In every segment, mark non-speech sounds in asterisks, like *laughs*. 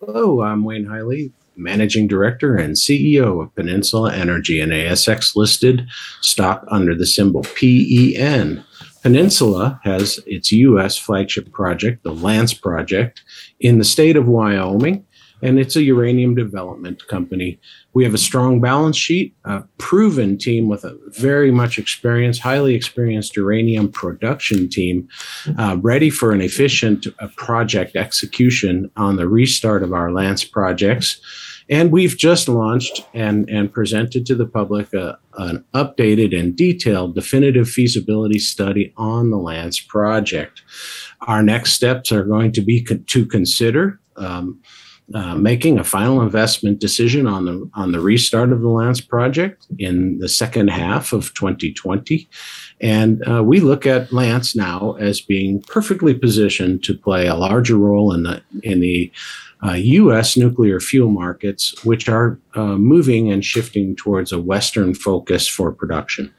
Hello, I'm Wayne Heili, Managing Director and CEO of Peninsula Energy, an ASX listed stock under the symbol PEN. Peninsula has its U.S. flagship project, the Lance Project, in the state of Wyoming, and it's a uranium development company. We have a strong balance sheet, a proven team with a very much experienced, highly experienced uranium production team, uh, ready for an efficient uh, project execution on the restart of our Lance projects. And we've just launched and, and presented to the public a, an updated and detailed definitive feasibility study on the Lance project. Our next steps are going to be co- to consider um, uh, making a final investment decision on the on the restart of the Lance project in the second half of 2020, and uh, we look at Lance now as being perfectly positioned to play a larger role in the in the uh, U.S. nuclear fuel markets, which are uh, moving and shifting towards a Western focus for production.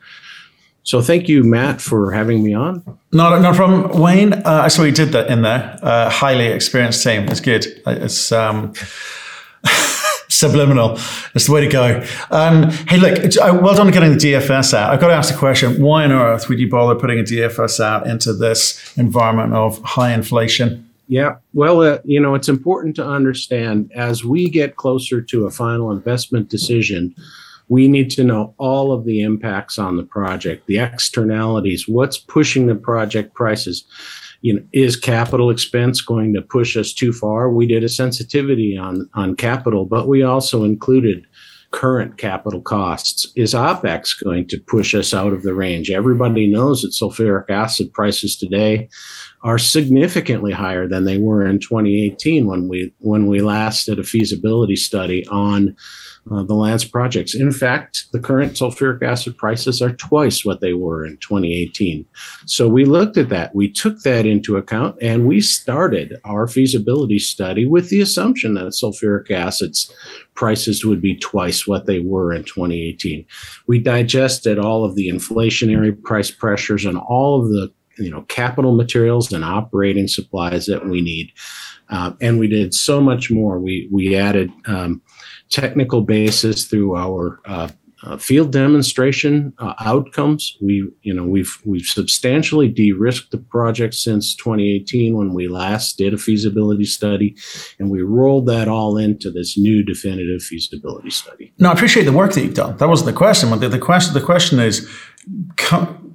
So thank you, Matt, for having me on. Not, not from Wayne. Uh, I saw you did that in there. Uh, highly experienced team. It's good. It's um, *laughs* subliminal. It's the way to go. Um, hey, look, uh, well done getting the DFS out. I've got to ask the question: Why on earth would you bother putting a DFS out into this environment of high inflation? Yeah, well, uh, you know, it's important to understand as we get closer to a final investment decision, we need to know all of the impacts on the project, the externalities, what's pushing the project prices. You know, is capital expense going to push us too far? We did a sensitivity on on capital, but we also included current capital costs. Is OPEX going to push us out of the range? Everybody knows that sulfuric acid prices today are significantly higher than they were in 2018 when we when we last did a feasibility study on uh, the Lance projects. In fact, the current sulfuric acid prices are twice what they were in 2018. So we looked at that, we took that into account, and we started our feasibility study with the assumption that sulfuric acid's prices would be twice what they were in 2018. We digested all of the inflationary price pressures and all of the you know capital materials and operating supplies that we need. Uh, and we did so much more. We we added um, technical basis through our uh, uh, field demonstration uh, outcomes. We, you know, we've we've substantially de-risked the project since 2018 when we last did a feasibility study, and we rolled that all into this new definitive feasibility study. No, I appreciate the work that you've done. That wasn't the question. But the, the question the question is,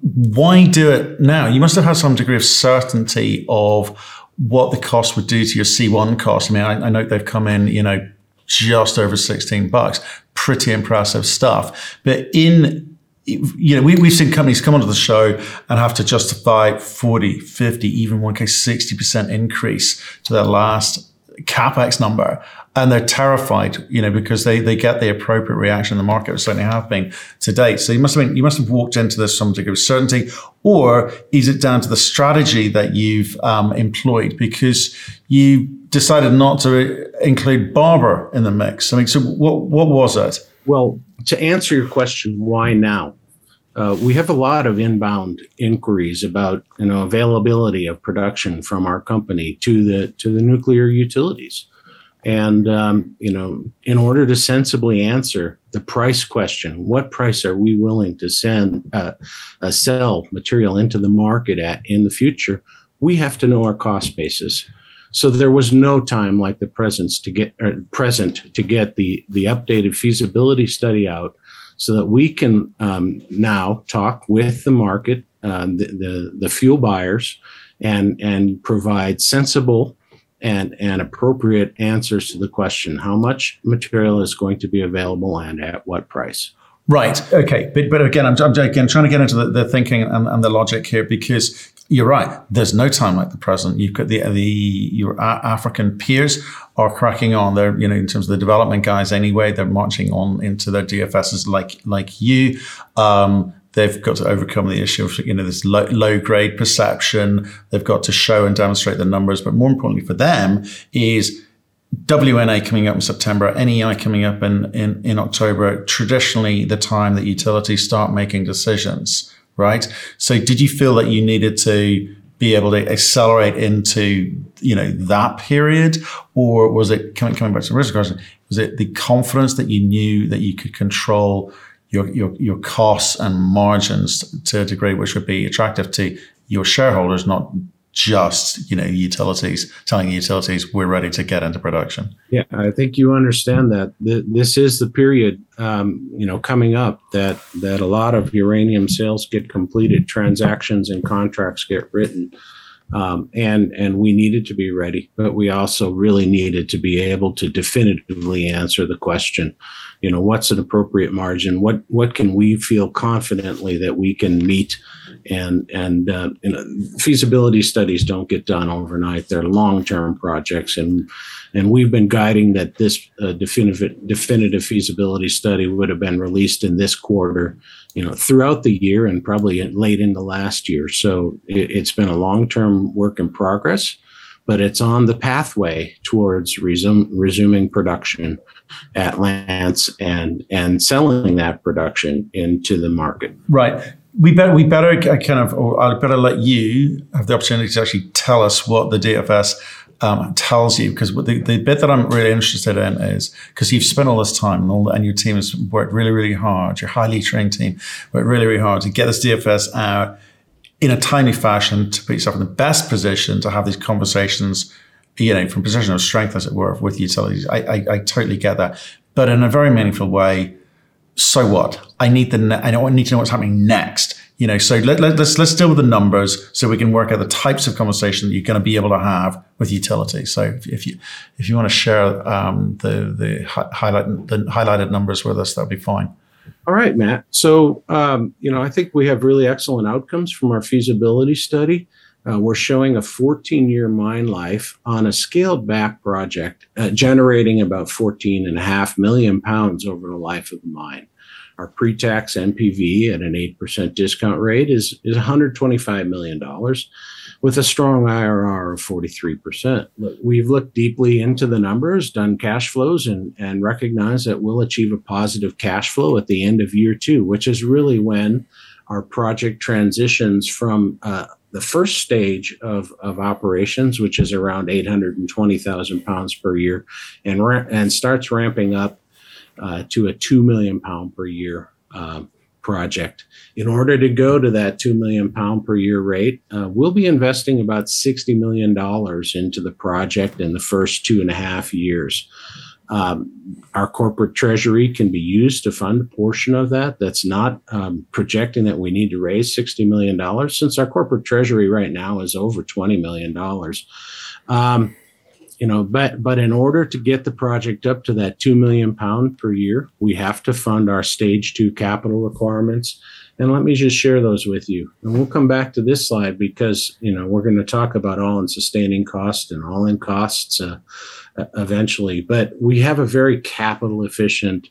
why do it now? You must have had some degree of certainty of what the cost would do to your C1 cost. I mean, I, I know they've come in, you know, just over 16 bucks. Pretty impressive stuff. But in you know, we, we've seen companies come onto the show and have to justify 40, 50, even one case 60% increase to their last capex number and they're terrified, you know, because they, they get the appropriate reaction in the market, which certainly have been to date. So you must have been, you must have walked into this some degree of certainty, or is it down to the strategy that you've um, employed because you decided not to include Barber in the mix? I mean, so what what was it? Well, to answer your question, why now? Uh, we have a lot of inbound inquiries about you know availability of production from our company to the to the nuclear utilities. And, um, you know, in order to sensibly answer the price question, what price are we willing to send, uh, uh, sell material into the market at in the future? We have to know our cost basis. So there was no time like the present to get present to get the the updated feasibility study out, so that we can um, now talk with the market, uh, the, the the fuel buyers, and and provide sensible and, and appropriate answers to the question how much material is going to be available and at what price. Right. Okay. But, but again, I'm, I'm again trying to get into the, the thinking and, and, the logic here because you're right. There's no time like the present. You've got the the your African peers are cracking on. They're you know in terms of the development guys anyway. They're marching on into their DFSs like like you. Um, They've got to overcome the issue of you know this low, low grade perception. They've got to show and demonstrate the numbers, but more importantly for them is WNA coming up in September, NEI coming up in, in, in October, traditionally the time that utilities start making decisions, right? So did you feel that you needed to be able to accelerate into you know that period, or was it coming coming back to the risk question? Was it the confidence that you knew that you could control your your your costs and margins to a degree which would be attractive to your shareholders, not just you know utilities telling utilities we're ready to get into production. Yeah i think you understand that. This is the period um, you know coming up that that a lot of uranium sales get completed transactions and contracts get written um, and and we needed to be ready but we also really needed to be able to definitively answer the question you know what's an appropriate margin what what can we feel confidently that we can meet and and uh, you know, feasibility studies don't get done overnight. They're long term projects, and and we've been guiding that this uh, definitive definitive feasibility study would have been released in this quarter, you know, throughout the year and probably late in the last year. So it, it's been a long term work in progress, but it's on the pathway towards resume, resuming production at Lance and and selling that production into the market. Right we better we better kind of or I better let you have the opportunity to actually tell us what the DFS um, tells you because the, the bit that I'm really interested in is because you've spent all this time and, all, and your team has worked really really hard your highly trained team worked really really hard to get this DFS out in a timely fashion to put yourself in the best position to have these conversations you know from position of strength as it were with utilities I, I, I totally get that but in a very meaningful way so what? I need the I don't need to know what's happening next. You know, so let, let, let's let's deal with the numbers so we can work out the types of conversation that you're going to be able to have with utilities. So if, if you if you want to share um, the the highlight the highlighted numbers with us, that'd be fine. All right, Matt. So um, you know, I think we have really excellent outcomes from our feasibility study. Uh, we're showing a 14 year mine life on a scaled back project, uh, generating about 14 and a half million pounds over the life of the mine. Our pre tax NPV at an 8% discount rate is, is $125 million with a strong IRR of 43%. Look, we've looked deeply into the numbers, done cash flows, and, and recognize that we'll achieve a positive cash flow at the end of year two, which is really when our project transitions from uh, the first stage of, of operations, which is around 820,000 pounds per year, and, ra- and starts ramping up uh, to a 2 million pound per year uh, project. In order to go to that 2 million pound per year rate, uh, we'll be investing about $60 million into the project in the first two and a half years. Um, our corporate treasury can be used to fund a portion of that. That's not um, projecting that we need to raise $60 million, since our corporate treasury right now is over $20 million. Um, you know, but but in order to get the project up to that two million pound per year, we have to fund our stage two capital requirements. And let me just share those with you. And we'll come back to this slide because you know we're going to talk about all in sustaining cost and all in costs. Uh, eventually. But we have a very capital efficient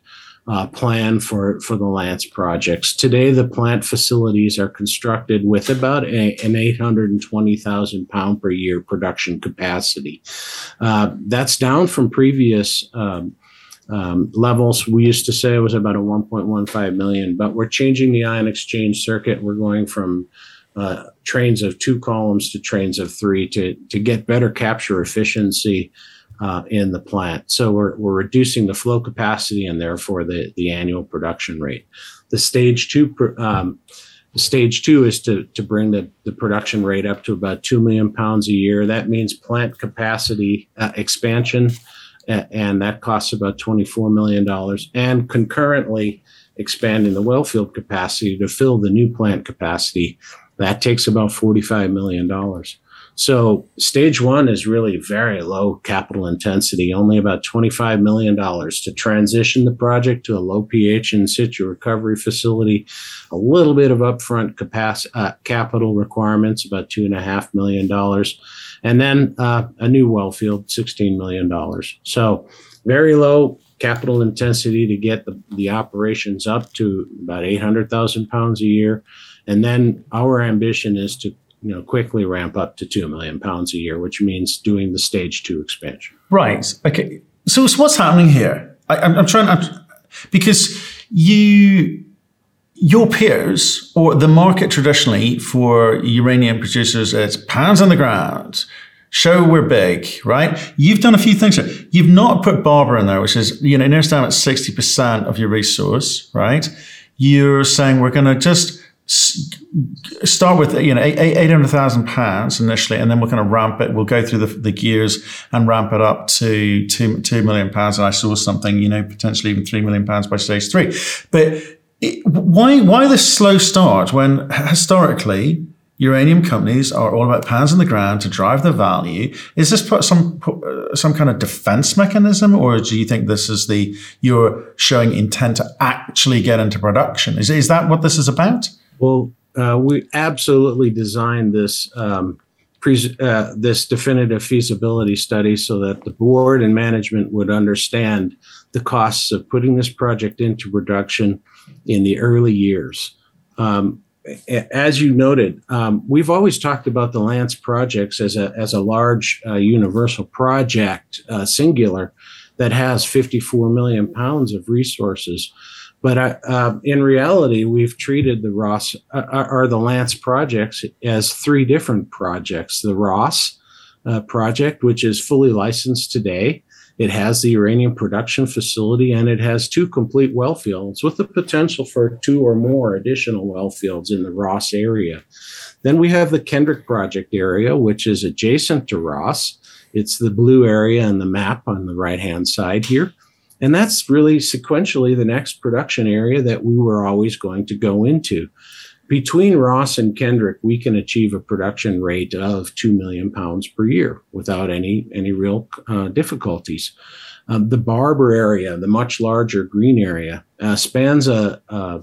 uh, plan for, for the Lance projects. Today, the plant facilities are constructed with about a, an 820,000 pound per year production capacity. Uh, that's down from previous um, um, levels. We used to say it was about a 1.15 million, but we're changing the ion exchange circuit. We're going from uh, trains of two columns to trains of three to, to get better capture efficiency uh, in the plant. So we're, we're reducing the flow capacity and therefore the, the annual production rate. The stage two, um, stage two is to, to bring the, the production rate up to about 2 million pounds a year. That means plant capacity uh, expansion, and that costs about $24 million. And concurrently, expanding the well field capacity to fill the new plant capacity. That takes about $45 million. So stage one is really very low capital intensity, only about $25 million to transition the project to a low pH in situ recovery facility, a little bit of upfront uh, capital requirements, about $2.5 million, and then uh, a new well field, $16 million. So very low capital intensity to get the, the operations up to about 800,000 pounds a year. And then our ambition is to you know quickly ramp up to two million pounds a year, which means doing the stage two expansion. Right. Okay. So, so what's happening here? I, am trying because you your peers or the market traditionally for uranium producers, it's pounds on the ground. Show we're big, right? You've done a few things. Here. You've not put Barber in there, which is, you know, near down at 60% of your resource, right? You're saying we're going to just start with you know eight hundred thousand pounds initially, and then we're going to ramp it. We'll go through the, the gears and ramp it up to two two million pounds. And I saw something, you know, potentially even three million pounds by stage three. But it, why why this slow start when historically uranium companies are all about pounds on the ground to drive the value? Is this some uh, some kind of defense mechanism, or do you think this is the you're showing intent to actually get into production? Is is that what this is about? Well, uh, we absolutely designed this um, pre- uh, this definitive feasibility study so that the board and management would understand the costs of putting this project into production in the early years. Um, as you noted, um, we've always talked about the Lance projects as a as a large uh, universal project, uh, singular, that has 54 million pounds of resources. But uh, uh, in reality, we've treated the Ross uh, uh, or the Lance projects as three different projects. The Ross uh, project, which is fully licensed today, it has the uranium production facility and it has two complete well fields with the potential for two or more additional well fields in the Ross area. Then we have the Kendrick project area, which is adjacent to Ross. It's the blue area on the map on the right hand side here. And that's really sequentially the next production area that we were always going to go into. Between Ross and Kendrick, we can achieve a production rate of 2 million pounds per year without any, any real uh, difficulties. Um, the Barber area, the much larger green area, uh, spans a, a,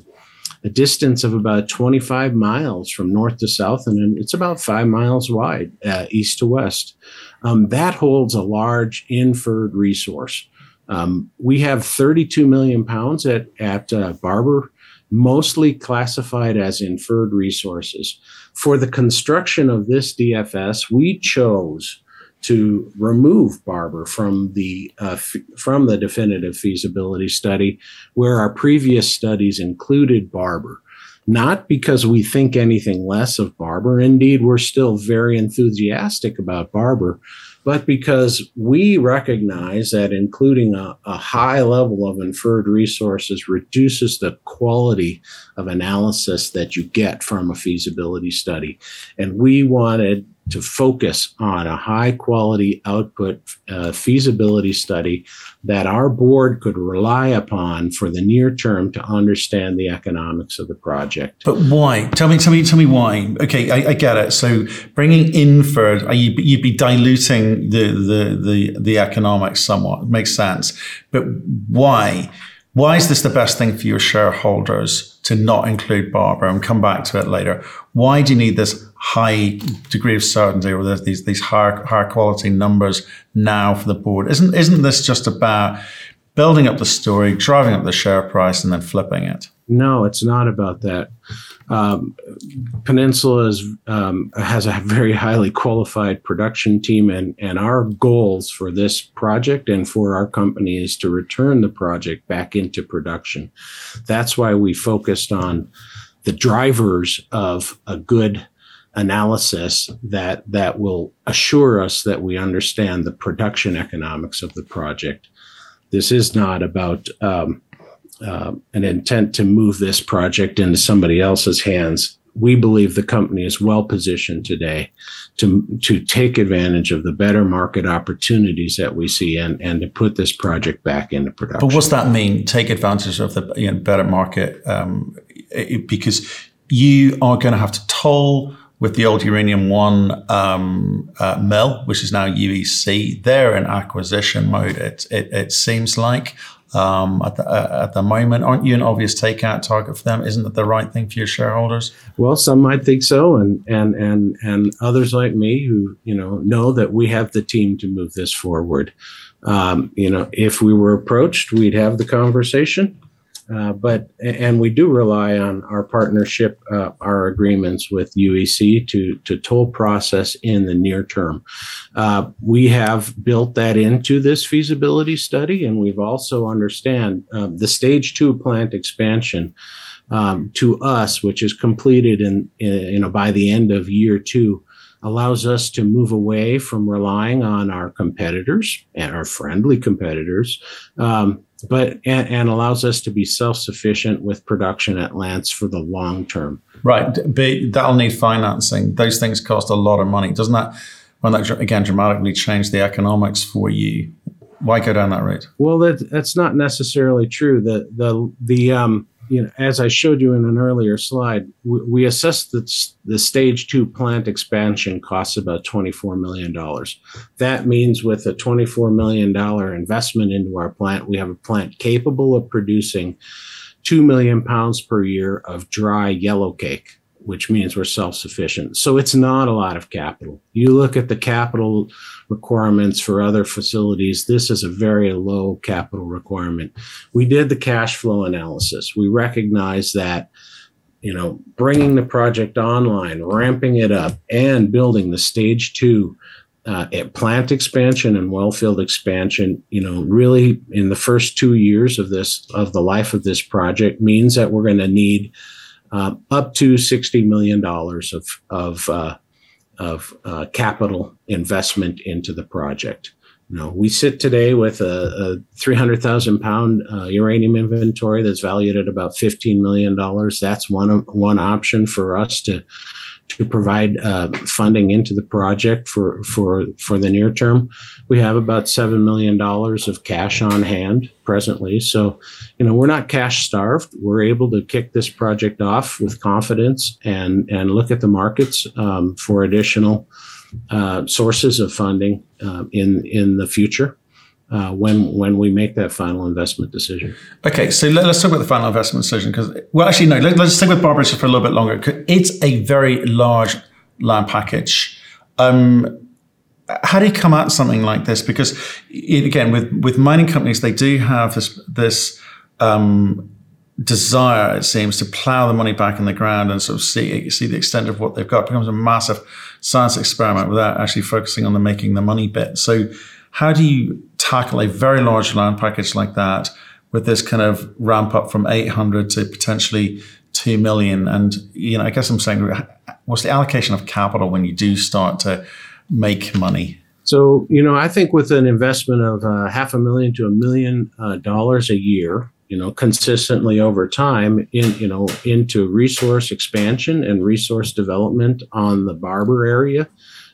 a, distance of about 25 miles from north to south, and it's about five miles wide, uh, east to west. Um, that holds a large inferred resource. Um, we have 32 million pounds at, at uh, Barber, mostly classified as inferred resources. For the construction of this DFS, we chose to remove Barber from the uh, f- from the definitive feasibility study, where our previous studies included Barber. Not because we think anything less of Barber. Indeed, we're still very enthusiastic about Barber, but because we recognize that including a, a, high level of inferred resources reduces the quality of analysis that you get from a feasibility study. And we wanted to focus on a high quality output uh, feasibility study that our board could rely upon for the near term to understand the economics of the project. But why? Tell me, tell me, tell me why. Okay, I, I get it. So bringing inferred, uh, you, you'd be diluting the, the the the economics somewhat. It makes sense. But why? Why is this the best thing for your shareholders to not include Barber and come back to it later? Why do you need this high degree of certainty or these these higher higher quality numbers now for the board? Isn't isn't this just about building up the story, driving up the share price, and then flipping it? No, it's not about that. Um, Peninsula is, um, has a very highly qualified production team, and, and our goals for this project and for our company is to return the project back into production. That's why we focused on the drivers of a good analysis that that will assure us that we understand the production economics of the project. This is not about um, uh, an intent to move this project into somebody else's hands. We believe the company is well positioned today to to take advantage of the better market opportunities that we see and, and to put this project back into production. But what's that mean? Take advantage of the you know, better market um, because you are going to have to toll with the old Uranium One um, uh, mill, which is now UEC. They're in acquisition mode. It it, it seems like um, at, the, uh, at the moment. Aren't you an obvious takeout target for them? Isn't that the right thing for your shareholders? Well, some might think so, and and and and others like me who you know know that we have the team to move this forward. Um, you know, if we were approached, we'd have the conversation. Uh, but and we do rely on our partnership, uh, our agreements with UEC to to toll process in the near term. Uh, we have built that into this feasibility study, and we've also understand um, the stage two plant expansion um, to us, which is completed in, in, you know by the end of year two, allows us to move away from relying on our competitors and our friendly competitors, um, but and, and, allows us to be self-sufficient with production at Lance for the long term. Right, but that'll need financing. Those things cost a lot of money, doesn't that? When that again dramatically change the economics for you, why go down that route? Well, that, that's not necessarily true. The the the um, you know, as I showed you in an earlier slide, we, we assessed that the stage two plant expansion costs about $24 million. That means with a $24 million investment into our plant, we have a plant capable of producing 2 million pounds per year of dry yellow cake which means we're self sufficient. So it's not a lot of capital. You look at the capital requirements for other facilities, this is a very low capital requirement. We did the cash flow analysis. We recognize that you know bringing the project online ramping it up and building the stage two uh, plant expansion and wellfield expansion you know really in the first two years of this of the life of this project means that we're going to need uh, up to $60 million of, of, uh, of uh, capital investment into the project. You know, we sit today with a, a 300,000 pound uh, uranium inventory that's valued at about $15 million. That's one, one option for us to to provide uh, funding into the project for for for the near term. We have about seven million dollars of cash on hand presently, so you know we're not cash starved. We're able to kick this project off with confidence and and look at the markets um, for additional uh, sources of funding uh, in in the future uh, when when we make that final investment decision. Okay, so let, us talk about the final investment decision because, well, actually, no, let, us stick with Barbarossa for a little bit longer. It's a very large land package. Um, how do you come at something like this? Because it, again, with with mining companies, they do have this this um, desire, it seems, to plow the money back in the ground and sort of see see the extent of what they've got. It becomes a massive science experiment without actually focusing on the making the money bit. So how do you tackle a very large land package like that with this kind of ramp up from 800 to potentially 2 million? And, you know, I guess I'm saying, what's the allocation of capital when you do start to make money? So, you know, I think with an investment of uh, half a million to a million uh, dollars a year, you know, consistently over time in, you know, into resource expansion and resource development on the Barber area,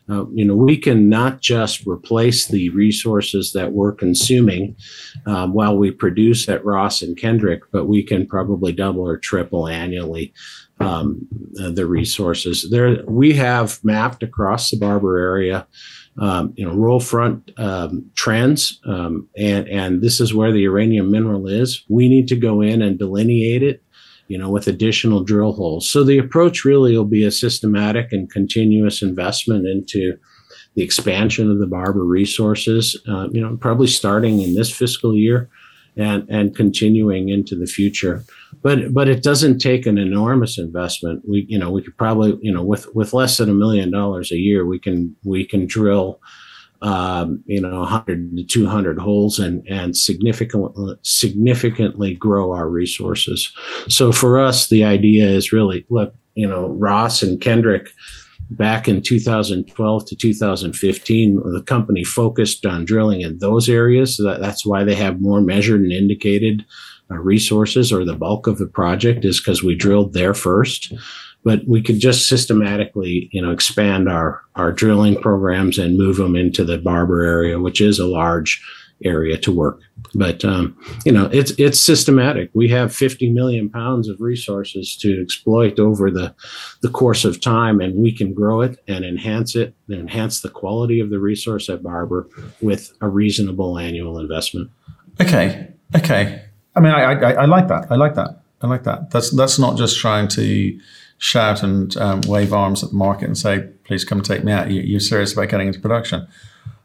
uh, you know, we can not just replace the resources that we're consuming um, while we produce at Ross and Kendrick, but we can probably double or triple annually um, the resources. There, we have mapped across the Barber area, um, you know, roll front um, trends, um, and and this is where the uranium mineral is. We need to go in and delineate it you know, with additional drill holes. So the approach really will be a systematic and continuous investment into the expansion of the Barber resources, uh, you know, probably starting in this fiscal year and, and continuing into the future. But, but it doesn't take an enormous investment. We, you know, we could probably, you know, with, with less than a million dollars a year, we can, we can drill, um, you know, 100 to 200 holes and, and significantly, significantly grow our resources. So for us, the idea is really look, you know, Ross and Kendrick back in 2012 to 2015, the company focused on drilling in those areas. So that, that's why they have more measured and indicated uh, resources or the bulk of the project is because we drilled there first but we could just systematically, you know, expand our our drilling programs and move them into the Barber area, which is a large area to work. But um, you know, it's it's systematic. We have 50 million pounds of resources to exploit over the the course of time, and we can grow it and enhance it, and enhance the quality of the resource at Barber with a reasonable annual investment. Okay, okay. I mean, I I, I like that. I like that. I like that. That's that's not just trying to shout and um, wave arms at the market and say, "Please come take me out." You, are serious about getting into production?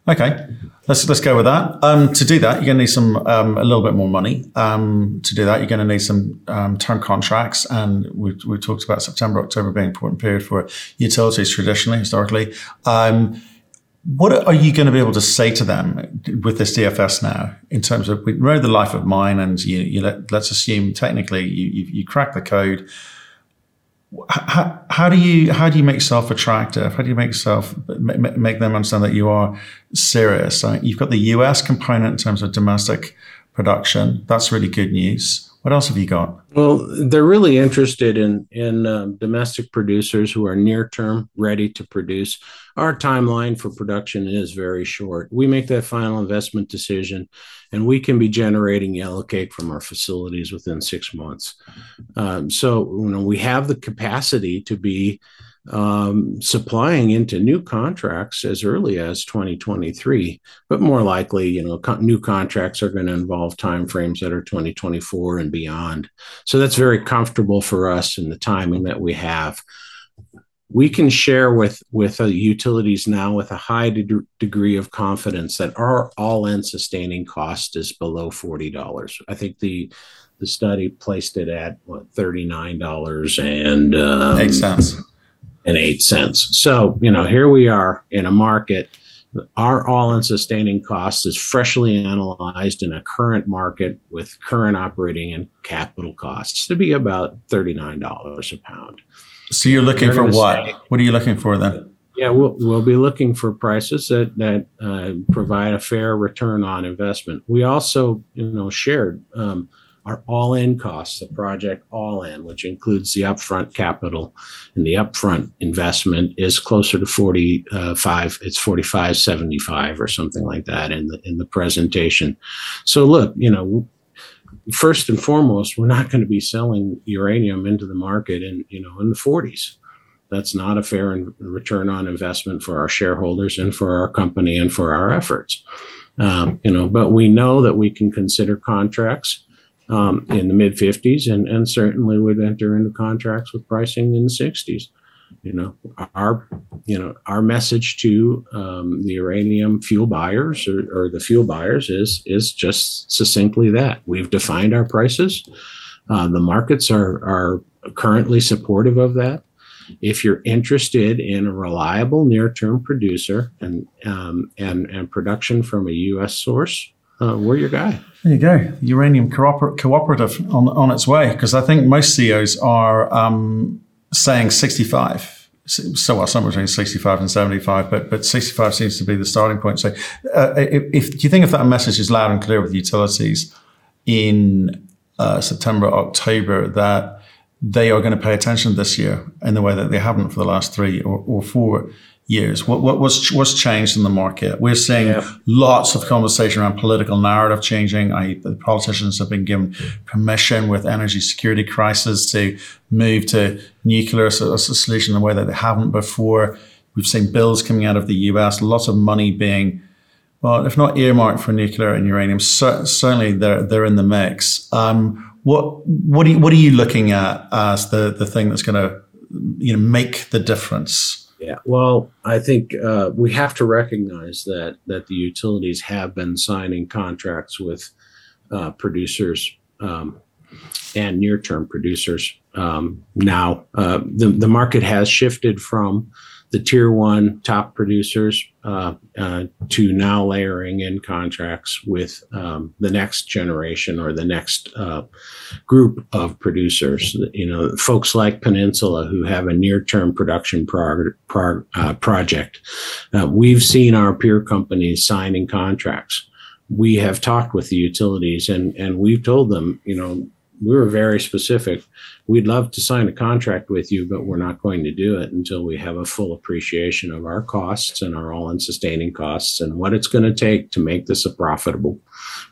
Okay, let's let's go with that. Um, to do that, you're going to need some um, a little bit more money. Um, to do that, you're going to need some um, term contracts, and we we talked about September, October being an important period for utilities traditionally, historically. Um, what are you going to be able to say to them with this DFS now in terms of we know the life of mine and you, you let, us assume technically you, you, you crack the code. How, how, do you how do you make yourself attractive? How do you make yourself make them understand that you are serious? You've got the US component in terms of domestic production. That's really good news. What else have you got? Well, they're really interested in in um, domestic producers who are near term ready to produce. Our timeline for production is very short. We make that final investment decision, and we can be generating yellow cake from our facilities within six months. Um, so, you know, we have the capacity to be um, supplying into new contracts as early as 2023, but more likely, you know, new contracts are going to involve timeframes that are 2024 and beyond. So that's very comfortable for us in the timing that we have. We can share with with uh, utilities now with a high de- degree of confidence that our all-in sustaining cost is below forty dollars. I think the the study placed it at what thirty nine dollars and um, eight cents and eight cents. So, you know, here we are in a market. Our all in sustaining cost is freshly analyzed in a current market with current operating and capital costs to be about $39 a pound. So you're looking for what? Say, what are you looking for then? Yeah, we'll, we'll be looking for prices that that uh, provide a fair return on investment. We also, you know, shared um, our all-in costs, the project all-in, which includes the upfront capital and the upfront investment, is closer to 45. It's 45.75 or something like that in the in the presentation. So look, you know, first and foremost, we're not going to be selling uranium into the market in you know in the 40s. That's not a fair return on investment for our shareholders and for our company and for our efforts. Um, you know, but we know that we can consider contracts um, in the mid 50s and, and certainly would enter into contracts with pricing in the 60s. You know, our you know our message to um, the uranium fuel buyers or, or, the fuel buyers is is just succinctly that we've defined our prices. Uh, the markets are are currently supportive of that. If you're interested in a reliable near-term producer and um, and and production from a U.S. source, uh, we're your guy. There you go. Uranium cooper- cooperative on, on its way. Because I think most CEOs are um, saying 65. So, well, somewhere between 65 and 75, but, but 65 seems to be the starting point. So, uh, if, if, do you think if that message is loud and clear with utilities in uh, September, October, that they are going to pay attention this year in the way that they haven't for the last three or, or four years? What, what what's what's changed in the market? We're seeing yeah. lots of conversation around political narrative changing. I, the politicians have been given permission with energy security crisis to move to nuclear as a, as a solution in a way that they haven't before. We've seen bills coming out of the US, lots of money being, well, if not earmarked for nuclear and uranium, certainly they're they're in the mix. Um, what what are you, what are you looking at as the the thing that's going to you know make the difference? Yeah, well, I think uh, we have to recognize that that the utilities have been signing contracts with uh, producers um, and near-term producers. Um, now, uh, the the market has shifted from the tier one top producers uh, uh, to now layering in contracts with um, the next generation or the next uh, group of producers. You know, folks like Peninsula who have a near-term production prog- prog- uh, project. Uh, we've seen our peer companies signing contracts. We have talked with the utilities and and we've told them, you know, we were very specific. We'd love to sign a contract with you, but we're not going to do it until we have a full appreciation of our costs and our all in sustaining costs and what it's going to take to make this a profitable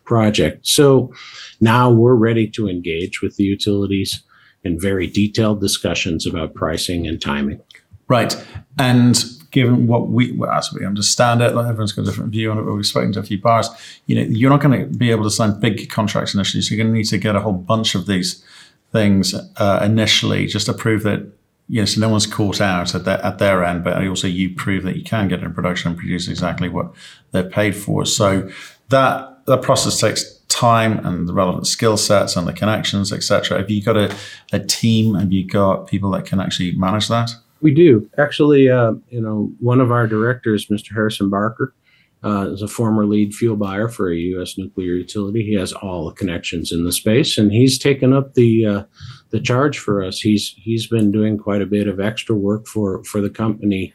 project. So now we're ready to engage with the utilities in very detailed discussions about pricing and timing. Right. And given what we, as we understand it, like everyone's got a different view on it, but we've spoken to a few buyers, you know, you're not going to be able to sign big contracts initially. So you're going to need to get a whole bunch of these things uh, initially just to prove that, you know, so no one's caught out at their, at their end, but also you prove that you can get in production and produce exactly what they're paid for. So that, that process takes time and the relevant skill sets and the connections, etc. Have you got a, a team? Have you got people that can actually manage that? We do actually. Uh, you know, one of our directors, Mr. Harrison Barker, uh, is a former lead fuel buyer for a U.S. nuclear utility. He has all the connections in the space, and he's taken up the uh, the charge for us. He's he's been doing quite a bit of extra work for for the company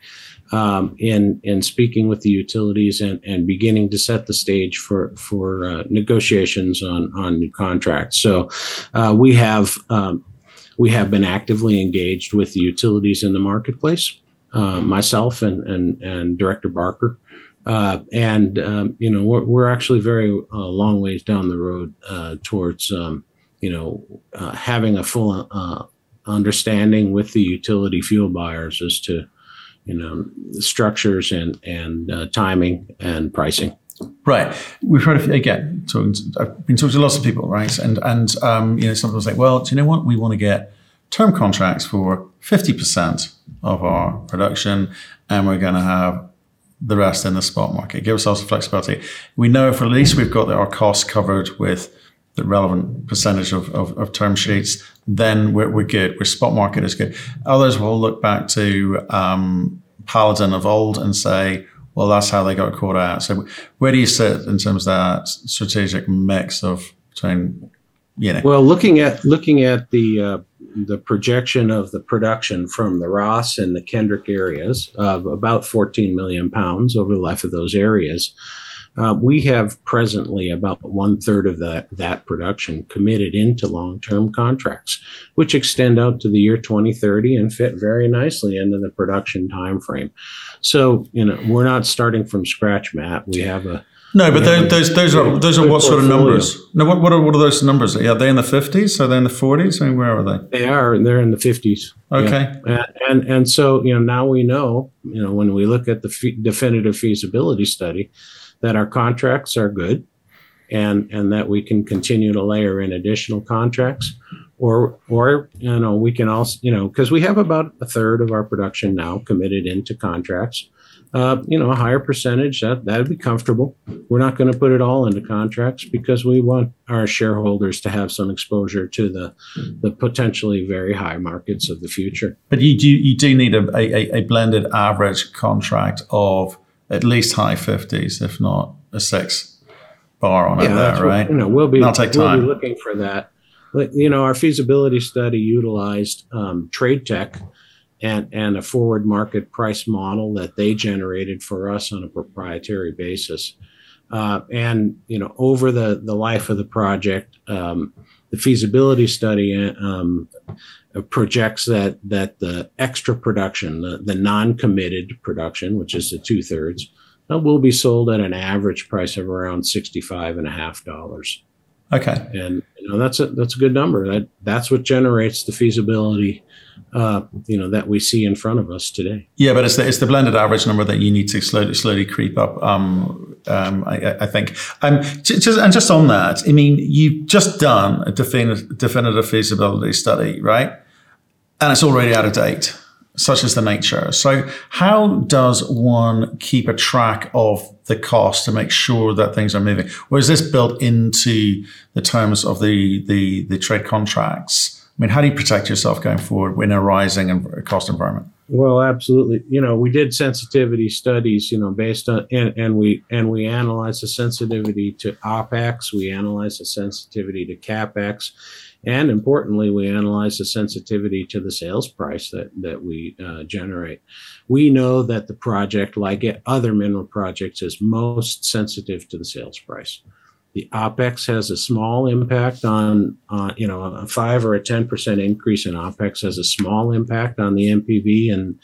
um, in in speaking with the utilities and and beginning to set the stage for for uh, negotiations on on new contracts. So uh, we have. Um, we have been actively engaged with the utilities in the marketplace. Uh, myself and, and and Director Barker uh, and um, you know we're, we're actually very uh, long ways down the road uh, towards um, you know uh, having a full uh, understanding with the utility fuel buyers as to you know structures and and uh, timing and pricing. Right. We've heard of, again. Talking to, I've been talking to lots of people, right? And and um, you know, some people say, well, do you know what? We want to get term contracts for fifty percent of our production, and we're going to have the rest in the spot market. Give ourselves the flexibility. We know if at least we've got our costs covered with the relevant percentage of, of, of term sheets, then we're, we're good. Our spot market is good. Others will look back to um, Paladin of old and say, well, that's how they got caught out. So where do you sit in terms of that strategic mix of between, you know? Well, looking at looking at the uh, the projection of the production from the Ross and the Kendrick areas of about 14 million pounds over the life of those areas. Uh, we have presently about one third of that, that production committed into long term contracts, which extend out to the year 2030 and fit very nicely into the production time frame. So, you know, we're not starting from scratch, Matt. We have a no, but those, those, those are those are what sort of numbers? No, what what are what are those numbers? Are they in the fifties? Are they in the forties? I mean, where are they? They are. They're in the fifties. Okay. Yeah. And, and and so you know now we know you know when we look at the fe- definitive feasibility study that our contracts are good, and and that we can continue to layer in additional contracts, or or you know we can also you know because we have about a third of our production now committed into contracts uh, you know, a higher percentage, that that'd be comfortable. We're not going to put it all into contracts because we want our shareholders to have some exposure to the the potentially very high markets of the future. But you do you do need a, a, a blended average contract of at least high fifties, if not a six bar on yeah, it there, right? What, you know, we'll be, That'll take time. we'll be looking for that. You know, our feasibility study utilized um, TradeTech and, and a forward market price model that they generated for us on a proprietary basis. Uh, and you know, over the the life of the project, um, the feasibility study um, projects that that the extra production, the, the non-committed production, which is the two thirds, uh, will be sold at an average price of around sixty-five and a half dollars. Okay, and you know that's a that's a good number. That that's what generates the feasibility uh, you know that we see in front of us today. Yeah, but it's the, it's the blended average number that you need to slowly slowly creep up. Um, um, I, I, think. Um, just, and just on that, I mean, you've just done a definitive, definitive feasibility study, right? And it's already out of date, such as the nature. So, how does one keep a track of the cost to make sure that things are moving? Or is this built into the terms of the the, the trade contracts? I mean, how do you protect yourself going forward in a rising cost environment? Well, absolutely. You know, we did sensitivity studies, you know, based on and, and we and we analyzed the sensitivity to OPEX, we analyzed the sensitivity to CAPEX, and importantly, we analyze the sensitivity to the sales price that that we uh, generate. We know that the project, like other mineral projects, is most sensitive to the sales price. The OPEX has a small impact on, you know, a five or a 10% increase in OPEX has a small impact on the NPV and,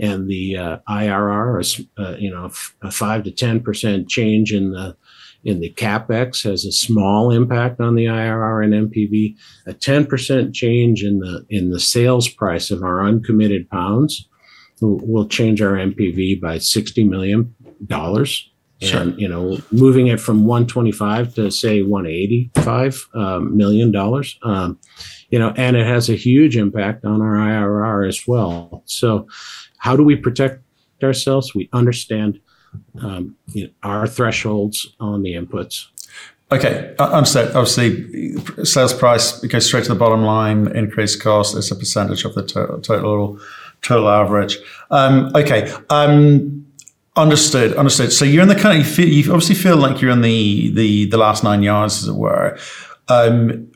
and the uh, IRR, is, uh, you know, a five to 10% change in the, in the capex has a small impact on the IRR and NPV. A 10% change in the in the sales price of our uncommitted pounds will, will change our NPV by 60 million dollars. And you know moving it from 125 to say 185 um, million dollars um, you know and it has a huge impact on our irr as well. So how do we protect ourselves? We understand um, you know, our thresholds on the inputs Okay, I understood. Obviously, sales price goes straight to the bottom line. Increased cost is a percentage of the to- total total average. Um, okay. Um, understood. Understood. So you're in the kind of you obviously feel like you're in the the the last nine yards, as it were. Um,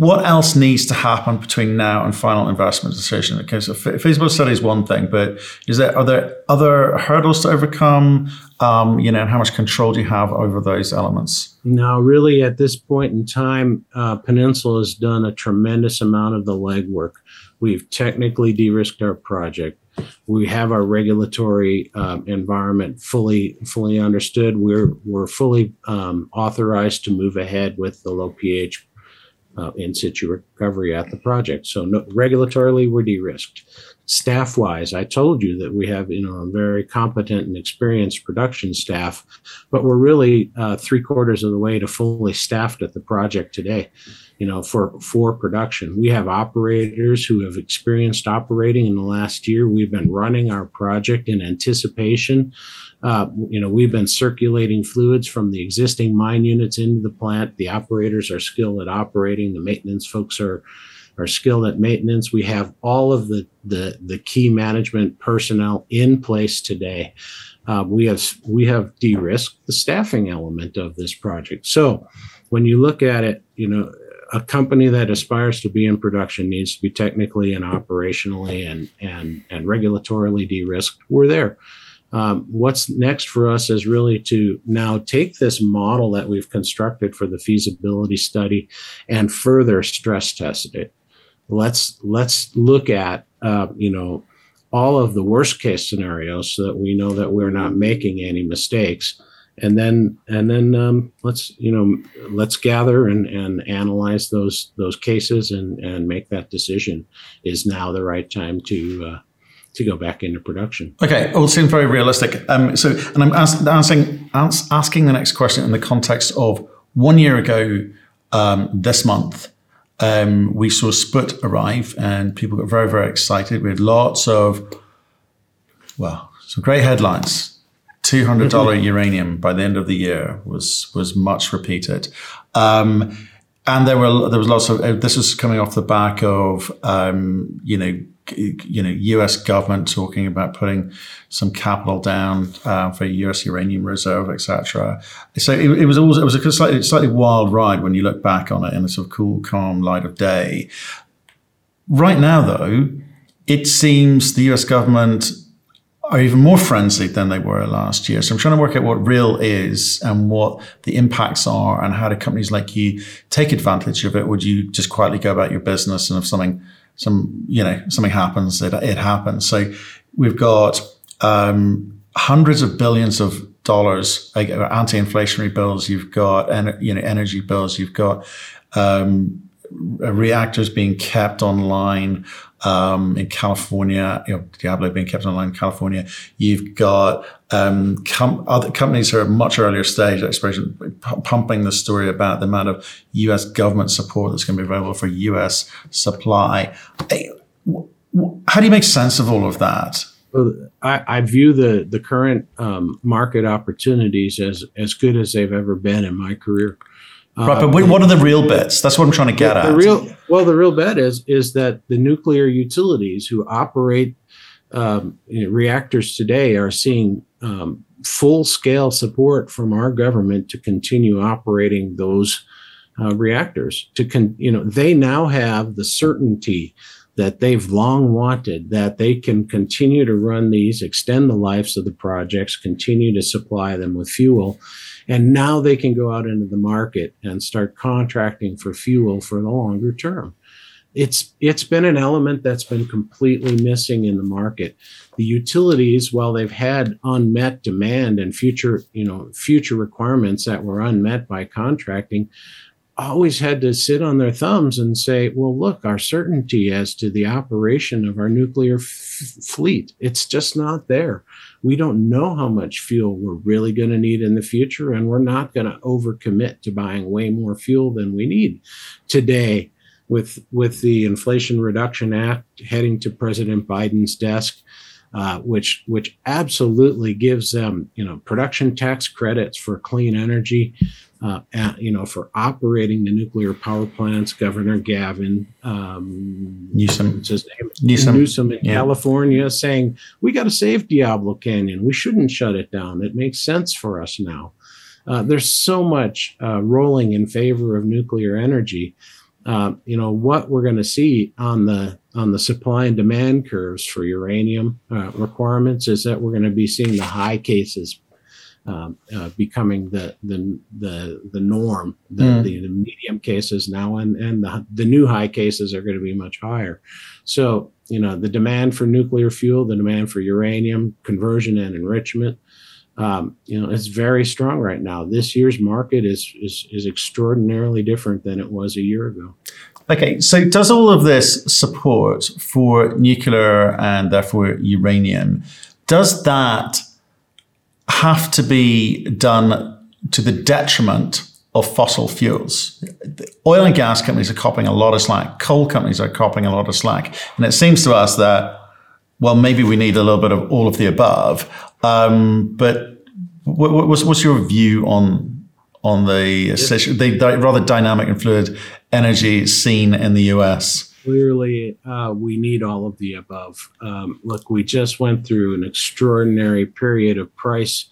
what else needs to happen between now and final investment decision? Because a feasibility study is one thing, but is there are there other hurdles to overcome? Um, you know, and how much control do you have over those elements? Now, really, at this point in time, uh, Peninsula has done a tremendous amount of the legwork. We've technically de-risked our project. We have our regulatory um, environment fully fully understood. We're we're fully um, authorized to move ahead with the low pH uh, in situ recovery at the project. So no, regulatorily, we're de-risked. Staff-wise, I told you that we have you know a very competent and experienced production staff, but we're really uh, three quarters of the way to fully staffed at the project today you know, for for production. We have operators who have experienced operating in the last year. We've been running our project in anticipation. Uh, you know, we've been circulating fluids from the existing mine units into the plant. The operators are skilled at operating. The maintenance folks are are skilled at maintenance. We have all of the the, the key management personnel in place today. Uh, we have we have de-risked the staffing element of this project. So when you look at it, you know, a company that aspires to be in production needs to be technically and operationally and and and regulatorily de-risked. We're there. Um, what's next for us is really to now take this model that we've constructed for the feasibility study and further stress test it. Let's let's look at uh, you know all of the worst case scenarios so that we know that we're not making any mistakes and then and then um, let's you know let's gather and, and analyze those those cases and and make that decision is now the right time to uh, to go back into production. Okay, all seems very realistic. Um, so, and I'm ask, asking asking the next question in the context of one year ago um, this month. Um, we saw Sput arrive, and people got very, very excited. We had lots of, well, some great headlines two hundred dollar mm-hmm. uranium by the end of the year was was much repeated. Um, and there were there was lots of uh, this was coming off the back of um, you know you know U.S. government talking about putting some capital down uh, for U.S. uranium reserve, etc. So it, it, was always it was a slightly, slightly wild ride when you look back on it in a sort of cool, calm light of day. Right now, though, it seems the U.S. government are even more frenzied than they were last year. So I'm trying to work out what real is and what the impacts are and how do companies like you take advantage of it? Would you just quietly go about your business and if something, some, you know, something happens, it, it happens. So we've got, um, hundreds of billions of dollars, like anti-inflationary bills. You've got, you know, energy bills. You've got, um, reactors being kept online um, in California, you know, Diablo being kept online in California. You've got um, com- other companies who are much earlier stage exploration p- pumping the story about the amount of U.S. government support that's going to be available for U.S. supply. How do you make sense of all of that? Well, I, I view the the current um, market opportunities as as good as they've ever been in my career. Right, but what are the real bets? That's what I'm trying to get the, at. The real, well, the real bet is is that the nuclear utilities who operate um, you know, reactors today are seeing um, full scale support from our government to continue operating those uh, reactors. To con- you know, they now have the certainty that they've long wanted that they can continue to run these, extend the lives of the projects, continue to supply them with fuel and now they can go out into the market and start contracting for fuel for the longer term. It's it's been an element that's been completely missing in the market. The utilities, while they've had unmet demand and future, you know, future requirements that were unmet by contracting, always had to sit on their thumbs and say, well, look, our certainty as to the operation of our nuclear f- fleet, it's just not there we don't know how much fuel we're really going to need in the future, and we're not going to overcommit to buying way more fuel than we need today. With with the Inflation Reduction Act heading to President Biden's desk, uh, which which absolutely gives them you know production tax credits for clean energy. Uh, and, you know, for operating the nuclear power plants, Governor Gavin um, Newsom. his name? Newsom. Newsom in yeah. California saying we got to save Diablo Canyon. We shouldn't shut it down. It makes sense for us now. Uh, there's so much uh, rolling in favor of nuclear energy. Uh, you know what we're going to see on the on the supply and demand curves for uranium uh, requirements is that we're going to be seeing the high cases um, uh, becoming the the the the norm. The, Mm. the, the medium cases now and and the the new high cases are going to be much higher. So you know the demand for nuclear fuel, the demand for uranium conversion and enrichment. Um, you know, it's very strong right now. This year's market is is is extraordinarily different than it was a year ago. Okay, so does all of this support for nuclear and therefore uranium, does that have to be done to the detriment of fossil fuels? Oil and gas companies are copping a lot of slack, coal companies are copping a lot of slack. And it seems to us that, well, maybe we need a little bit of all of the above. Um, but what, what's, what's your view on on the, situ- the rather dynamic and fluid energy scene in the US? Clearly, uh, we need all of the above. Um, look, we just went through an extraordinary period of price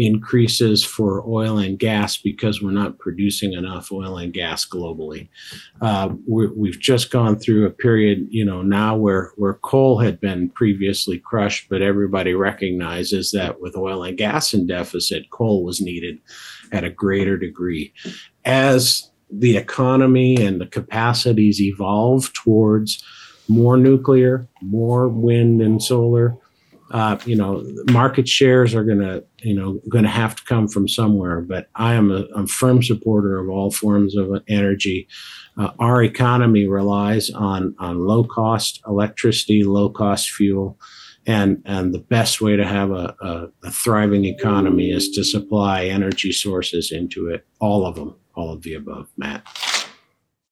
increases for oil and gas because we're not producing enough oil and gas globally. Uh, we're, we've just gone through a period, you know, now where where coal had been previously crushed, but everybody recognizes that with oil and gas in deficit, coal was needed at a greater degree. As the economy and the capacities evolve towards more nuclear, more wind and solar, uh, you know, market shares are going to, you know, going to have to come from somewhere. But I am a, a firm supporter of all forms of energy. Uh, our economy relies on on low cost electricity, low cost fuel, and and the best way to have a, a, a thriving economy is to supply energy sources into it, all of them, all of the above, Matt.